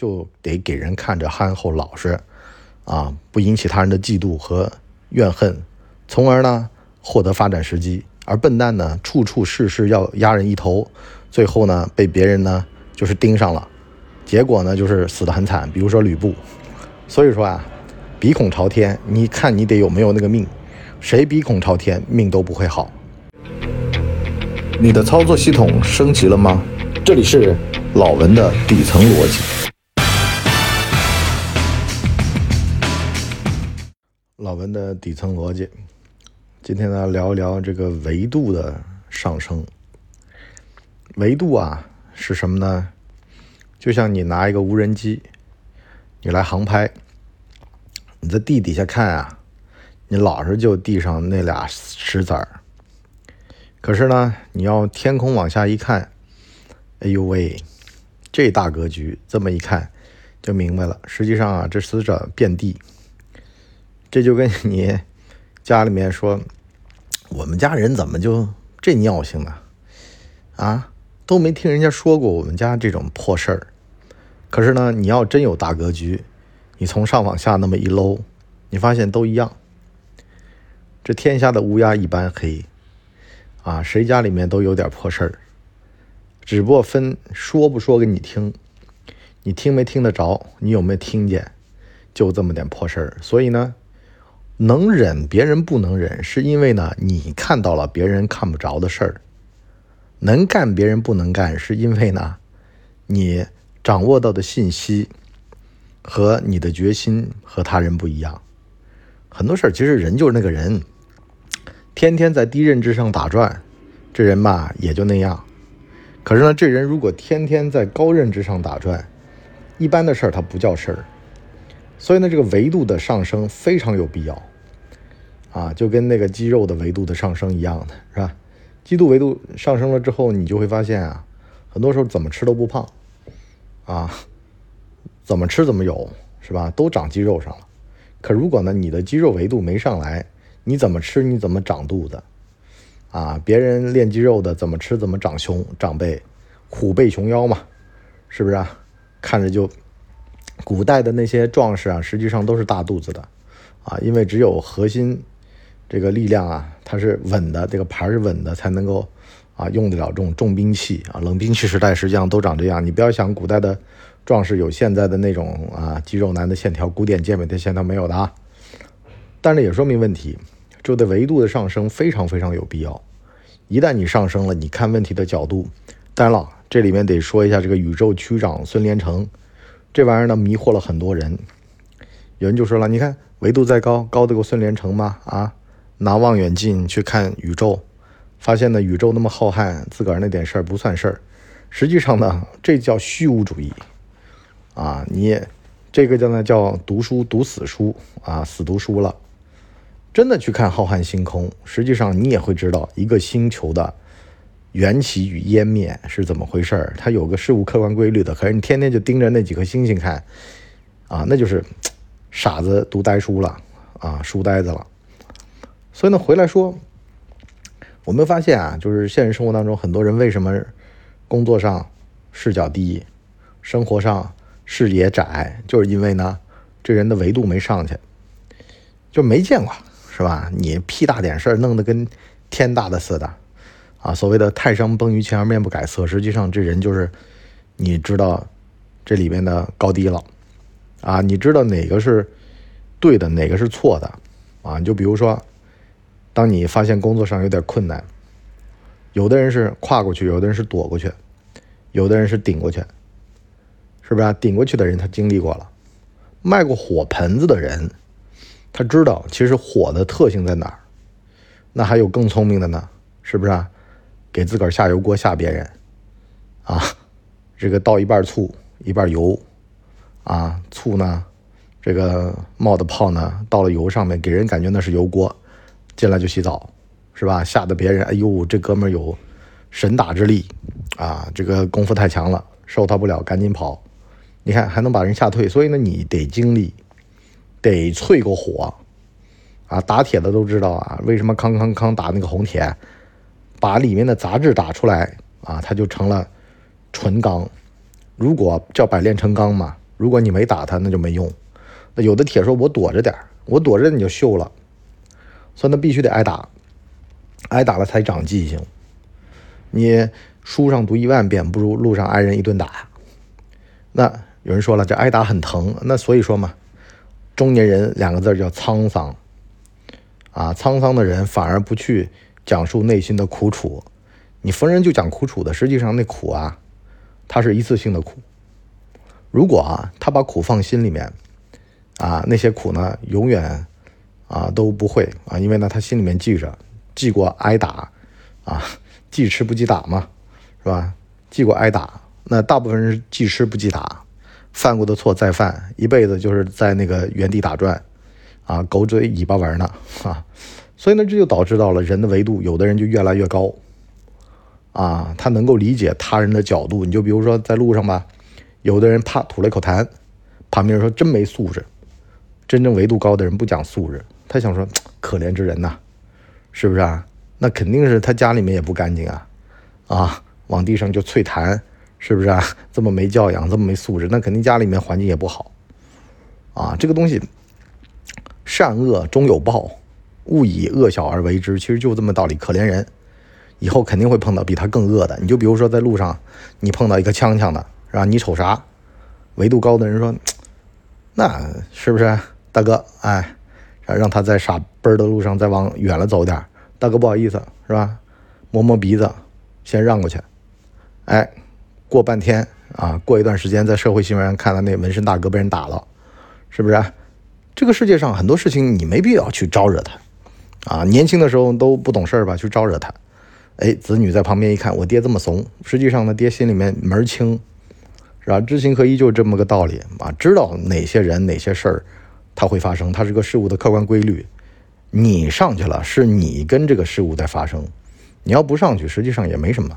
就得给人看着憨厚老实，啊，不引起他人的嫉妒和怨恨，从而呢获得发展时机。而笨蛋呢，处处事事要压人一头，最后呢被别人呢就是盯上了，结果呢就是死得很惨。比如说吕布，所以说啊，鼻孔朝天，你看你得有没有那个命，谁鼻孔朝天，命都不会好。你的操作系统升级了吗？这里是老文的底层逻辑。老文的底层逻辑，今天呢聊一聊这个维度的上升。维度啊是什么呢？就像你拿一个无人机，你来航拍，你在地底下看啊，你老是就地上那俩石子儿。可是呢，你要天空往下一看，哎呦喂，这大格局，这么一看就明白了。实际上啊，这死者遍地。这就跟你 家里面说，我们家人怎么就这尿性呢？啊，都没听人家说过我们家这种破事儿。可是呢，你要真有大格局，你从上往下那么一搂，你发现都一样。这天下的乌鸦一般黑。啊，谁家里面都有点破事儿，只不过分说不说给你听，你听没听得着，你有没有听见，就这么点破事儿。所以呢，能忍别人不能忍，是因为呢你看到了别人看不着的事儿；能干别人不能干，是因为呢你掌握到的信息和你的决心和他人不一样。很多事儿其实人就是那个人。天天在低认知上打转，这人吧也就那样。可是呢，这人如果天天在高认知上打转，一般的事儿他不叫事儿。所以呢，这个维度的上升非常有必要啊，就跟那个肌肉的维度的上升一样的，是吧？肌度维度上升了之后，你就会发现啊，很多时候怎么吃都不胖啊，怎么吃怎么有，是吧？都长肌肉上了。可如果呢，你的肌肉维度没上来，你怎么吃，你怎么长肚子，啊？别人练肌肉的怎么吃怎么长胸长背，虎背熊腰嘛，是不是啊？看着就，古代的那些壮士啊，实际上都是大肚子的，啊，因为只有核心这个力量啊，它是稳的，这个盘是稳的，才能够啊用得了这种重兵器啊。冷兵器时代实际上都长这样，你不要想古代的壮士有现在的那种啊肌肉男的线条，古典健美的线条没有的啊。但是也说明问题，就对维度的上升非常非常有必要。一旦你上升了，你看问题的角度，当然了，这里面得说一下这个宇宙区长孙连成，这玩意儿呢迷惑了很多人。有人就说了，你看维度再高，高得过孙连成吗？啊，拿望远镜去看宇宙，发现呢宇宙那么浩瀚，自个儿那点事儿不算事儿。实际上呢，这叫虚无主义啊！你这个叫呢叫读书读死书啊，死读书了。真的去看浩瀚星空，实际上你也会知道一个星球的缘起与湮灭是怎么回事儿。它有个事物客观规律的，可是你天天就盯着那几颗星星看，啊，那就是 傻子读呆书了啊，书呆子了。所以呢，回来说，我们发现啊，就是现实生活当中很多人为什么工作上视角低，生活上视野窄，就是因为呢，这人的维度没上去，就没见过。是吧？你屁大点事儿弄得跟天大的似的，啊，所谓的泰山崩于前而面不改色，实际上这人就是你知道这里面的高低了，啊，你知道哪个是对的，哪个是错的，啊，你就比如说，当你发现工作上有点困难，有的人是跨过去，有的人是躲过去，有的人是顶过去，是不是啊？顶过去的人他经历过了，卖过火盆子的人。他知道其实火的特性在哪儿，那还有更聪明的呢，是不是啊？给自个儿下油锅吓别人，啊，这个倒一半醋一半油，啊，醋呢，这个冒的泡呢，倒了油上面，给人感觉那是油锅，进来就洗澡，是吧？吓得别人，哎呦，这哥们有神打之力，啊，这个功夫太强了，受他不了，赶紧跑。你看还能把人吓退，所以呢，你得经历。得淬过火，啊，打铁的都知道啊，为什么康康康打那个红铁，把里面的杂质打出来啊，它就成了纯钢。如果叫百炼成钢嘛，如果你没打它，那就没用。那有的铁说，我躲着点我躲着你就锈了，所以那必须得挨打，挨打了才长记性。你书上读一万遍，不如路上挨人一顿打。那有人说了，这挨打很疼，那所以说嘛，中年人两个字叫沧桑。啊，沧桑的人反而不去讲述内心的苦楚，你逢人就讲苦楚的，实际上那苦啊，它是一次性的苦。如果啊，他把苦放心里面，啊，那些苦呢，永远啊都不会啊，因为呢，他心里面记着，记过挨打，啊，记吃不记打嘛，是吧？记过挨打，那大部分人是记吃不记打，犯过的错再犯，一辈子就是在那个原地打转。啊，狗嘴尾巴玩呢，啊，所以呢，这就导致到了人的维度，有的人就越来越高，啊，他能够理解他人的角度。你就比如说在路上吧，有的人啪吐了一口痰，旁边人说真没素质。真正维度高的人不讲素质，他想说 可怜之人呐，是不是啊？那肯定是他家里面也不干净啊，啊，往地上就啐痰，是不是啊？这么没教养，这么没素质，那肯定家里面环境也不好，啊，这个东西。善恶终有报，勿以恶小而为之。其实就这么道理。可怜人，以后肯定会碰到比他更恶的。你就比如说在路上，你碰到一个呛呛的，是吧？你瞅啥？维度高的人说，那是不是大哥？哎，让他在傻奔的路上再往远了走点。大哥不好意思，是吧？摸摸鼻子，先让过去。哎，过半天。啊，过一段时间，在社会新闻上看到那纹身大哥被人打了，是不是？这个世界上很多事情你没必要去招惹他，啊，年轻的时候都不懂事儿吧，去招惹他。哎，子女在旁边一看，我爹这么怂，实际上呢，爹心里面门儿清，是吧？知行合一就这么个道理啊，知道哪些人哪些事儿它会发生，它是个事物的客观规律。你上去了，是你跟这个事物在发生，你要不上去，实际上也没什么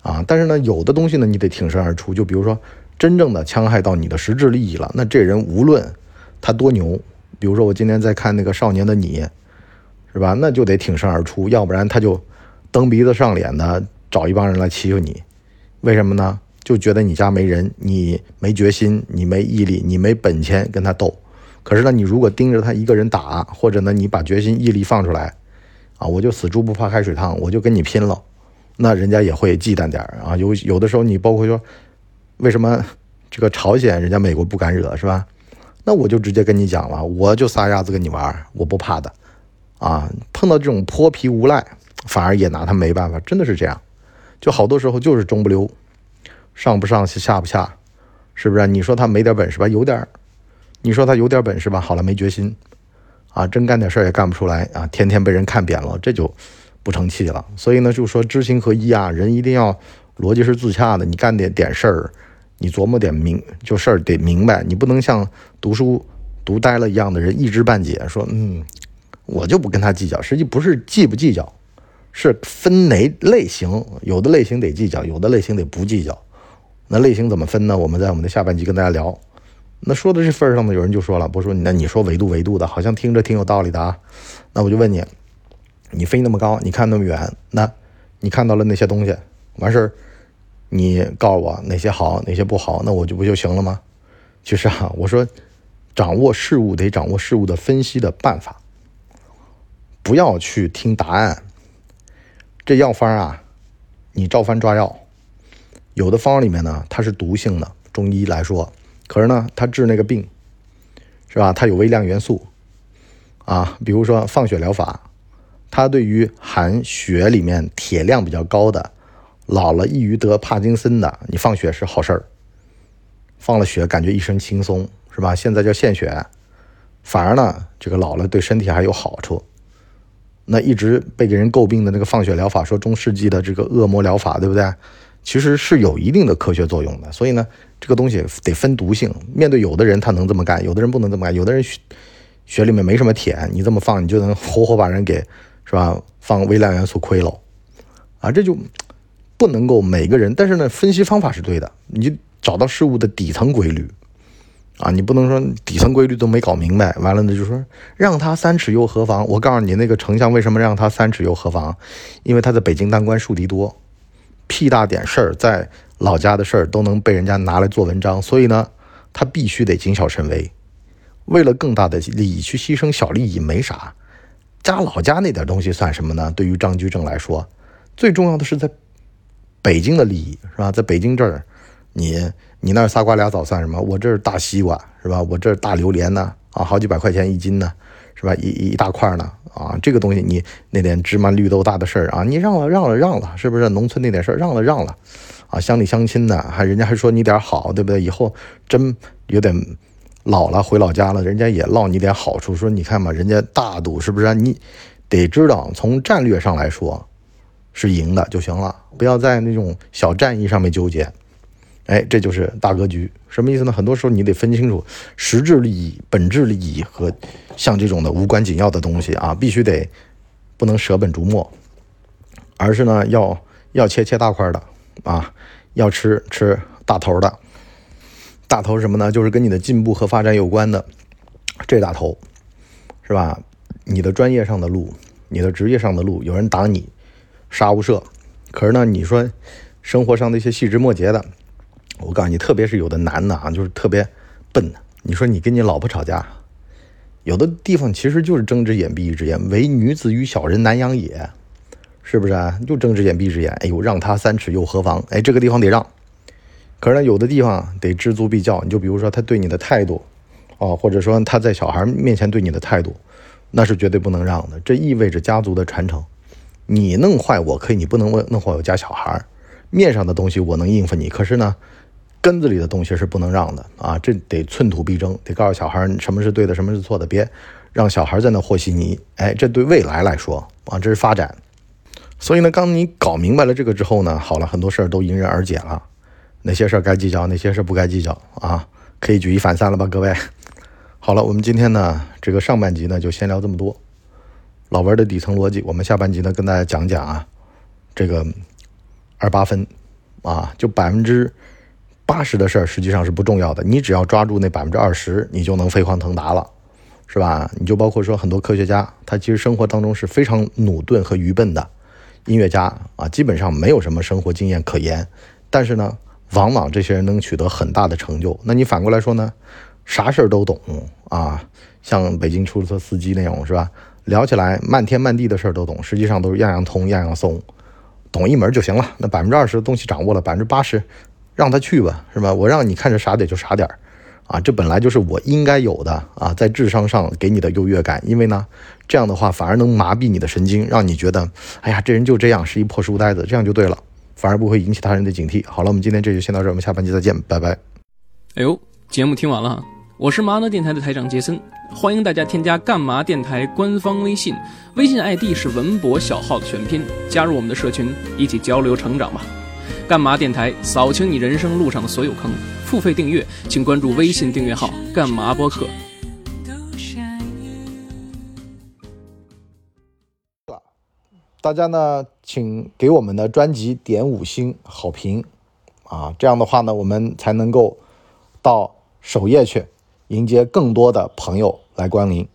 啊。但是呢，有的东西呢，你得挺身而出，就比如说真正的戕害到你的实质利益了，那这人无论。他多牛，比如说我今天在看那个《少年的你》，是吧？那就得挺身而出，要不然他就蹬鼻子上脸的找一帮人来欺负你。为什么呢？就觉得你家没人，你没决心，你没毅力，你没本钱跟他斗。可是呢，你如果盯着他一个人打，或者呢，你把决心毅力放出来，啊，我就死猪不怕开水烫，我就跟你拼了，那人家也会忌惮点啊。有有的时候，你包括说，为什么这个朝鲜人家美国不敢惹，是吧？那我就直接跟你讲了，我就撒丫子跟你玩，我不怕的，啊，碰到这种泼皮无赖，反而也拿他没办法，真的是这样，就好多时候就是中不溜，上不上下不下，是不是？你说他没点本事吧，有点你说他有点本事吧，好了，没决心，啊，真干点事儿也干不出来啊，天天被人看扁了，这就不成器了。所以呢，就说知行合一啊，人一定要逻辑是自洽的，你干点点事儿。你琢磨点明就事儿得明白，你不能像读书读呆了一样的人一知半解，说嗯，我就不跟他计较。实际不是计不计较，是分哪类型，有的类型得计较，有的类型得不计较。那类型怎么分呢？我们在我们的下半集跟大家聊。那说到这份上呢，有人就说了，不说那你说维度维度的，好像听着挺有道理的啊。那我就问你，你飞那么高，你看那么远，那你看到了那些东西，完事儿。你告诉我哪些好，哪些不好，那我就不就行了吗？其实啊，我说，掌握事物得掌握事物的分析的办法，不要去听答案。这药方啊，你照方抓药。有的方里面呢，它是毒性的，中医来说，可是呢，它治那个病，是吧？它有微量元素啊，比如说放血疗法，它对于含血里面铁量比较高的。老了易于得帕金森的，你放血是好事儿，放了血感觉一身轻松，是吧？现在叫献血，反而呢，这个老了对身体还有好处。那一直被给人诟病的那个放血疗法，说中世纪的这个恶魔疗法，对不对？其实是有一定的科学作用的。所以呢，这个东西得分毒性。面对有的人他能这么干，有的人不能这么干。有的人血里面没什么铁，你这么放，你就能活活把人给，是吧？放微量元素亏了，啊，这就。不能够每个人，但是呢，分析方法是对的。你找到事物的底层规律，啊，你不能说底层规律都没搞明白，完了呢就说让他三尺又何妨？我告诉你，那个丞相为什么让他三尺又何妨？因为他在北京当官树敌多，屁大点事儿，在老家的事儿都能被人家拿来做文章，所以呢，他必须得谨小慎微，为了更大的利益去牺牲小利益没啥。家老家那点东西算什么呢？对于张居正来说，最重要的是在北京的利益，是吧？在北京这儿，你你那仨瓜俩枣算什么？我这儿大西瓜，是吧？我这儿大榴莲呢，啊，好几百块钱一斤呢，是吧？一一大块呢，啊，这个东西你那点芝麻绿豆大的事儿啊，你让了让了让了，是不是？农村那点事儿让了让了，啊，乡里乡亲的，还人家还说你点好，对不对？以后真有点。老了回老家了，人家也落你点好处，说你看嘛，人家大度是不是？你得知道从战略上来说是赢的就行了，不要在那种小战役上面纠结。哎，这就是大格局，什么意思呢？很多时候你得分清楚实质利益、本质利益和像这种的无关紧要的东西啊，必须得不能舍本逐末，而是呢要要切切大块的啊，要吃吃大头的。大头什么呢？就是跟你的进步和发展有关的，这大头，是吧？你的专业上的路，你的职业上的路，有人挡你，杀无赦。可是呢，你说生活上的一些细枝末节的，我告诉你，特别是有的男的啊，就是特别笨。你说你跟你老婆吵架，有的地方其实就是睁只眼闭一只眼，唯女子与小人难养也，是不是啊？就睁只眼闭只眼，哎呦，让他三尺又何妨？哎，这个地方得让。可是呢，有的地方得知足必较。你就比如说他对你的态度，哦，或者说他在小孩面前对你的态度，那是绝对不能让的。这意味着家族的传承。你弄坏我可以，你不能弄坏我家小孩。面上的东西我能应付你，可是呢，根子里的东西是不能让的啊！这得寸土必争，得告诉小孩什么是对的，什么是错的，别让小孩在那和稀泥。哎，这对未来来说啊，这是发展。所以呢，当你搞明白了这个之后呢，好了，很多事儿都迎刃而解了。哪些事儿该计较，哪些事儿不该计较啊？可以举一反三了吧，各位。好了，我们今天呢，这个上半集呢就先聊这么多。老文的底层逻辑，我们下半集呢跟大家讲讲啊，这个二八分啊，就百分之八十的事儿实际上是不重要的，你只要抓住那百分之二十，你就能飞黄腾达了，是吧？你就包括说很多科学家，他其实生活当中是非常努钝和愚笨的音乐家啊，基本上没有什么生活经验可言，但是呢。往往这些人能取得很大的成就，那你反过来说呢？啥事儿都懂啊，像北京出租车司机那种是吧？聊起来漫天漫地的事儿都懂，实际上都是样样通样样松，懂一门就行了。那百分之二十的东西掌握了，百分之八十让他去吧，是吧？我让你看着傻点就傻点儿啊，这本来就是我应该有的啊，在智商上给你的优越感，因为呢，这样的话反而能麻痹你的神经，让你觉得，哎呀，这人就这样，是一破书呆子，这样就对了。反而不会引起他人的警惕。好了，我们今天这就先到这儿，我们下半集再见，拜拜。哎呦，节目听完了，我是麻辣电台的台长杰森，欢迎大家添加干嘛电台官方微信，微信 ID 是文博小号的全拼，加入我们的社群，一起交流成长吧。干嘛电台扫清你人生路上的所有坑，付费订阅请关注微信订阅号干嘛播客。大家呢，请给我们的专辑点五星好评，啊，这样的话呢，我们才能够到首页去迎接更多的朋友来光临。